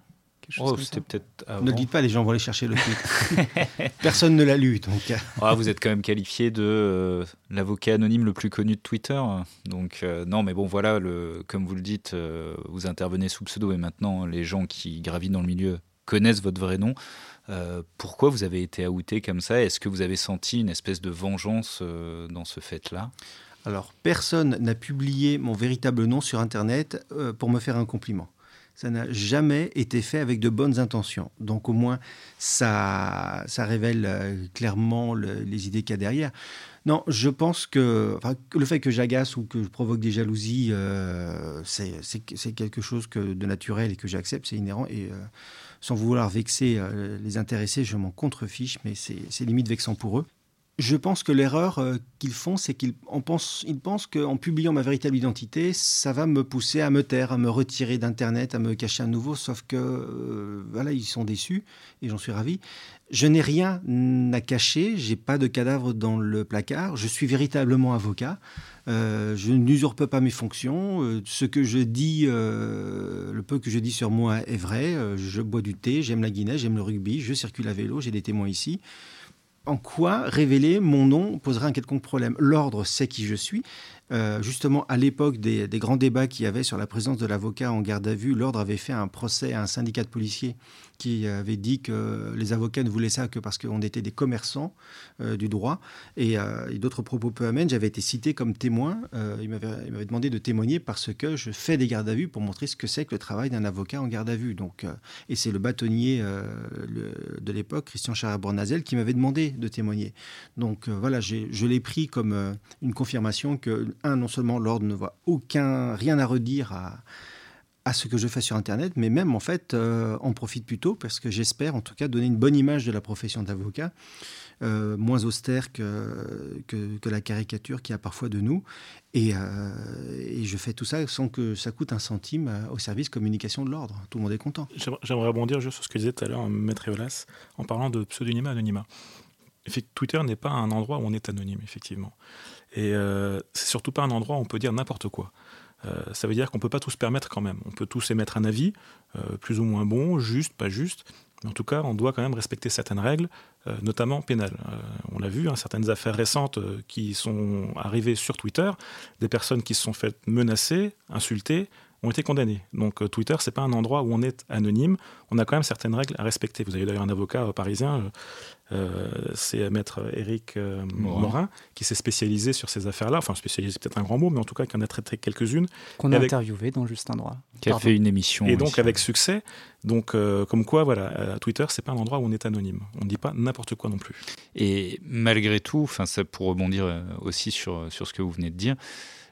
Oh, c'était peut-être Ne dites pas, les gens vont aller chercher le tweet. Personne ne l'a lu, donc. Ah, vous êtes quand même qualifié de euh, l'avocat anonyme le plus connu de Twitter. Donc, euh, non, mais bon, voilà, le, comme vous le dites, euh, vous intervenez sous pseudo et maintenant, les gens qui gravitent dans le milieu connaissent votre vrai nom. pourquoi vous avez été outé comme ça? Est-ce que vous avez senti une espèce de vengeance dans ce fait-là? Alors, personne n'a publié mon véritable nom sur Internet euh, pour me faire un compliment. Ça n'a jamais été fait avec de bonnes intentions. Donc, au moins, ça, ça révèle euh, clairement les idées qu'il y a derrière. Non, je pense que, le fait que j'agace ou que je provoque des jalousies, euh, c'est quelque chose que, de naturel et que j'accepte, c'est inhérent. Et sans vouloir vexer les intéressés, je m'en contrefiche, mais c'est limite vexant pour eux. Je pense que l'erreur euh, qu'ils font, c'est qu'ils pensent, qu'en publiant ma véritable identité, ça va me pousser à me taire, à me retirer d'Internet, à me cacher à nouveau. Sauf que, euh, voilà, ils sont déçus et j'en suis ravi. Je n'ai rien à cacher, j'ai pas de cadavre dans le placard. Je suis véritablement avocat. Euh, je n'usurpe pas mes fonctions. ce que je dis, le peu que je dis sur moi est vrai. je bois du thé, j'aime la Guinée, j'aime le rugby, je circule à vélo, j'ai des témoins ici en quoi révéler mon nom poserait un quelconque problème? L'ordre sait qui je suis. Euh, justement, à l'époque des, grands débats qu'il y avait sur la présence de l'avocat en garde à vue, l'ordre avait fait un procès à un syndicat de policiers qui avait dit que les avocats ne voulaient ça que parce qu'on était des commerçants euh, du droit. Euh, et, d'autres propos peu amènes, j'avais été cité comme témoin. il m'avait demandé de témoigner parce que je fais des gardes à vue pour montrer ce que c'est que le travail d'un avocat en garde à vue. Donc, et c'est le bâtonnier de l'époque, Christian Charabor-Nazel, qui m'avait demandé de témoigner. Donc voilà, je l'ai pris comme une confirmation que, un, non seulement l'ordre ne voit aucun, rien à redire à, ce que je fais sur Internet, mais même en fait, on profite plutôt parce que j'espère en tout cas donner une bonne image de la profession d'avocat. Euh, moins austère que, que, la caricature qu'il y a parfois de nous. Et, euh, et, je fais tout ça sans que ça coûte un centime euh, au service communication de l'ordre. Tout le monde est content. J'aimerais rebondir juste sur ce que disait tout à l'heure Maître Eolas en parlant de pseudonymat anonymat. Twitter n'est pas un endroit où on est anonyme, effectivement. Et c'est surtout pas un endroit où on peut dire n'importe quoi. ça veut dire qu'on peut pas tous permettre quand même. On peut tous émettre un avis, plus ou moins bon, juste, pas juste. Mais en tout cas, on doit quand même respecter certaines règles, euh, notamment pénales. Euh, on l'a vu, hein, certaines affaires récentes euh, qui sont arrivées sur Twitter, des personnes qui se sont faites menacer, insulter, ont été condamnées. Donc Twitter, c'est pas un endroit où on est anonyme. On a quand même certaines règles à respecter. Vous avez d'ailleurs un avocat parisien euh, c'est maître Éric euh, Morin. qui s'est spécialisé sur ces affaires-là. Enfin, spécialisé, c'est peut-être un grand mot, mais en tout cas, qui en a traité quelques-unes. Qu'on a interviewé dans Juste un droit. Qui a fait une émission. Et donc, avec succès. Donc, euh, comme quoi, voilà, Twitter, c'est pas un endroit où on est anonyme. On ne dit pas n'importe quoi non plus. Et malgré tout, enfin, ça pour rebondir aussi sur, sur ce que vous venez de dire,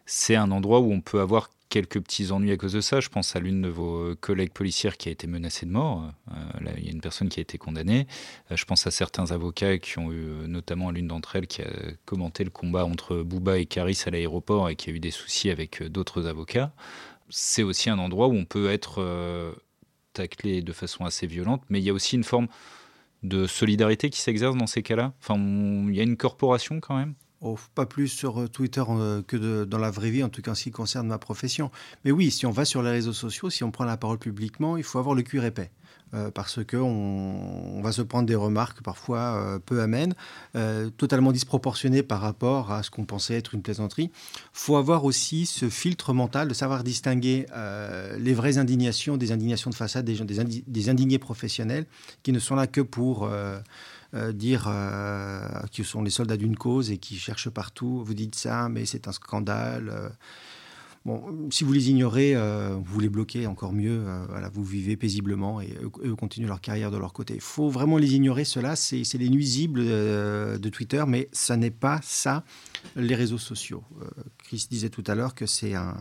c'est un endroit où on peut avoir quelques petits ennuis à cause de ça. Je pense à l'une de vos collègues policières qui a été menacée de mort. Euh, il y a une personne qui a été condamnée. Euh, je pense à certains avocats qui ont eu, euh, notamment l'une d'entre elles qui a commenté le combat entre Bouba et Caris à l'aéroport et qui a eu des soucis avec d'autres avocats. C'est aussi un endroit où on peut être taclé de façon assez violente, mais il y a aussi une forme de solidarité qui s'exerce dans ces cas-là. Enfin, il y a une corporation quand même. Oh, pas plus sur euh, Twitter euh, que dans la vraie vie, en tout cas en ce qui concerne ma profession. Mais oui, si on va sur les réseaux sociaux, si on prend la parole publiquement, il faut avoir le cuir épais. Euh, parce qu'on on va se prendre des remarques parfois peu amènes, totalement disproportionnées par rapport à ce qu'on pensait être une plaisanterie. Il faut avoir aussi ce filtre mental de savoir distinguer les vraies indignations des indignations de façade, des indignés professionnels qui ne sont là que pour euh, dire euh, qu'ils sont les soldats d'une cause et qui cherchent partout. Vous dites ça, mais c'est un scandale. Euh. Bon, si vous les ignorez, vous les bloquez encore mieux. voilà, vous vivez paisiblement et eux, continuent leur carrière de leur côté. Il faut vraiment les ignorer. Cela, c'est les nuisibles de Twitter, mais ça n'est pas ça les réseaux sociaux. Chris disait tout à l'heure que c'est un,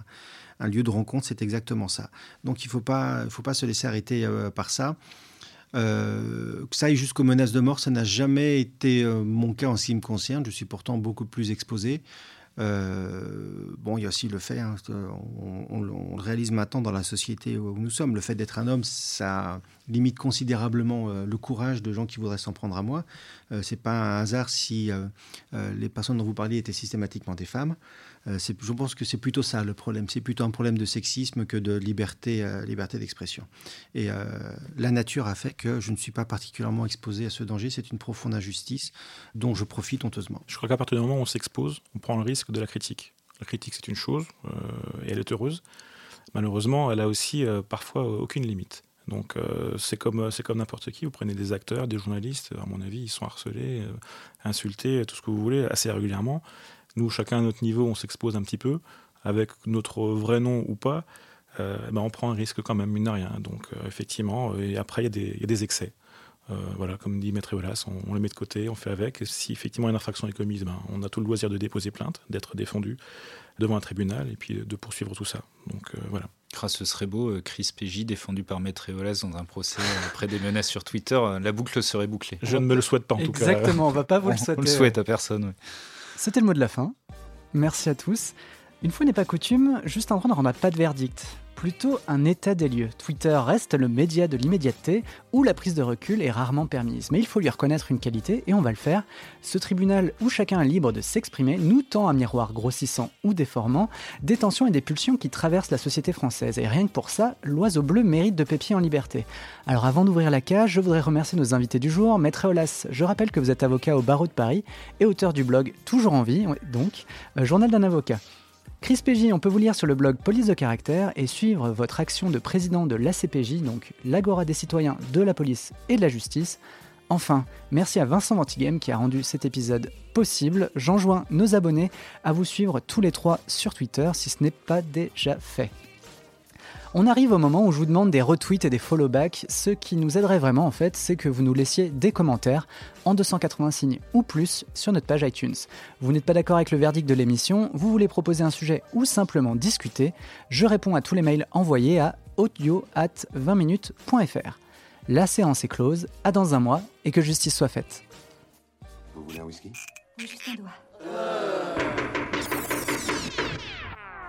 lieu de rencontre, c'est exactement ça. Donc il ne faut pas se laisser arrêter par ça. Euh, que ça aille jusqu'aux menaces de mort, ça n'a jamais été euh, mon cas en ce qui me concerne. Je suis pourtant beaucoup plus exposé. Euh, bon, il y a aussi le fait, hein, on, le réalise maintenant dans la société où nous sommes, le fait d'être un homme, ça limite considérablement le courage de gens qui voudraient s'en prendre à moi. c'est pas un hasard si les personnes dont vous parliez étaient systématiquement des femmes. Euh, je pense que c'est plutôt ça le problème. C'est plutôt un problème de sexisme que de liberté, euh, liberté d'expression. Et euh, la nature a fait que je ne suis pas particulièrement exposé à ce danger. C'est une profonde injustice dont je profite honteusement. Je crois qu'à partir du moment où on s'expose, on prend le risque de la critique. La critique, c'est une chose, et elle est heureuse. Malheureusement, elle a aussi parfois aucune limite. Donc c'est comme c'est comme n'importe qui. Vous prenez des acteurs, des journalistes. À mon avis, ils sont harcelés, insultés, tout ce que vous voulez, assez régulièrement. Nous, chacun à notre niveau, on s'expose un petit peu, avec notre vrai nom ou pas, euh, ben on prend un risque quand même, mine de rien. Donc, euh, effectivement, euh, et après, il y, a des excès. Voilà, comme dit Maître Eolas, on, on, les met de côté, on fait avec. si effectivement une infraction est commise, ben, on a tout le loisir de déposer plainte, d'être défendu devant un tribunal et puis de poursuivre tout ça. Donc voilà. Ah, ce serait beau, Chris PJ défendu par Maître Eolas dans un procès après des menaces sur Twitter, la boucle serait bouclée. Je ne me le souhaite pas en tout cas. Exactement, on va pas vous le souhaiter. On le souhaite à personne. C'était le mot de la fin. Merci à tous. Une fois n'est pas coutume, juste un droit ne rend pas de verdict plutôt un état des lieux. Twitter reste le média de l'immédiateté où la prise de recul est rarement permise. Mais il faut lui reconnaître une qualité et on va le faire. Ce tribunal où chacun est libre de s'exprimer nous tend un miroir grossissant ou déformant des tensions et des pulsions qui traversent la société française. Et rien que pour ça, l'oiseau bleu mérite de pépier en liberté. Alors avant d'ouvrir la cage, je voudrais remercier nos invités du jour. Maître Eolas, je rappelle que vous êtes avocat au barreau de Paris et auteur du blog Toujours en vie, donc, euh, journal d'un avocat. Chris PJ, on peut vous lire sur le blog Police de Caractère et suivre votre action de président de l'ACPJ, donc l'Agora des citoyens, de la police et de la justice. Enfin, merci à Vincent Ventigame qui a rendu cet épisode possible. J'enjoins nos abonnés à vous suivre tous les trois sur Twitter si ce n'est pas déjà fait. On arrive au moment où je vous demande des retweets et des follow-back. Ce qui nous aiderait vraiment, en fait, c'est que vous nous laissiez des commentaires en 280 signes ou plus sur notre page iTunes. Vous n'êtes pas d'accord avec le verdict de l'émission, vous voulez proposer un sujet ou simplement discuter, je réponds à tous les mails envoyés à audio at 20minutes.fr. La séance est close, à dans un mois et que justice soit faite. Vous voulez un whisky? Juste un doigt.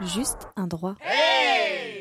Juste un droit. Hey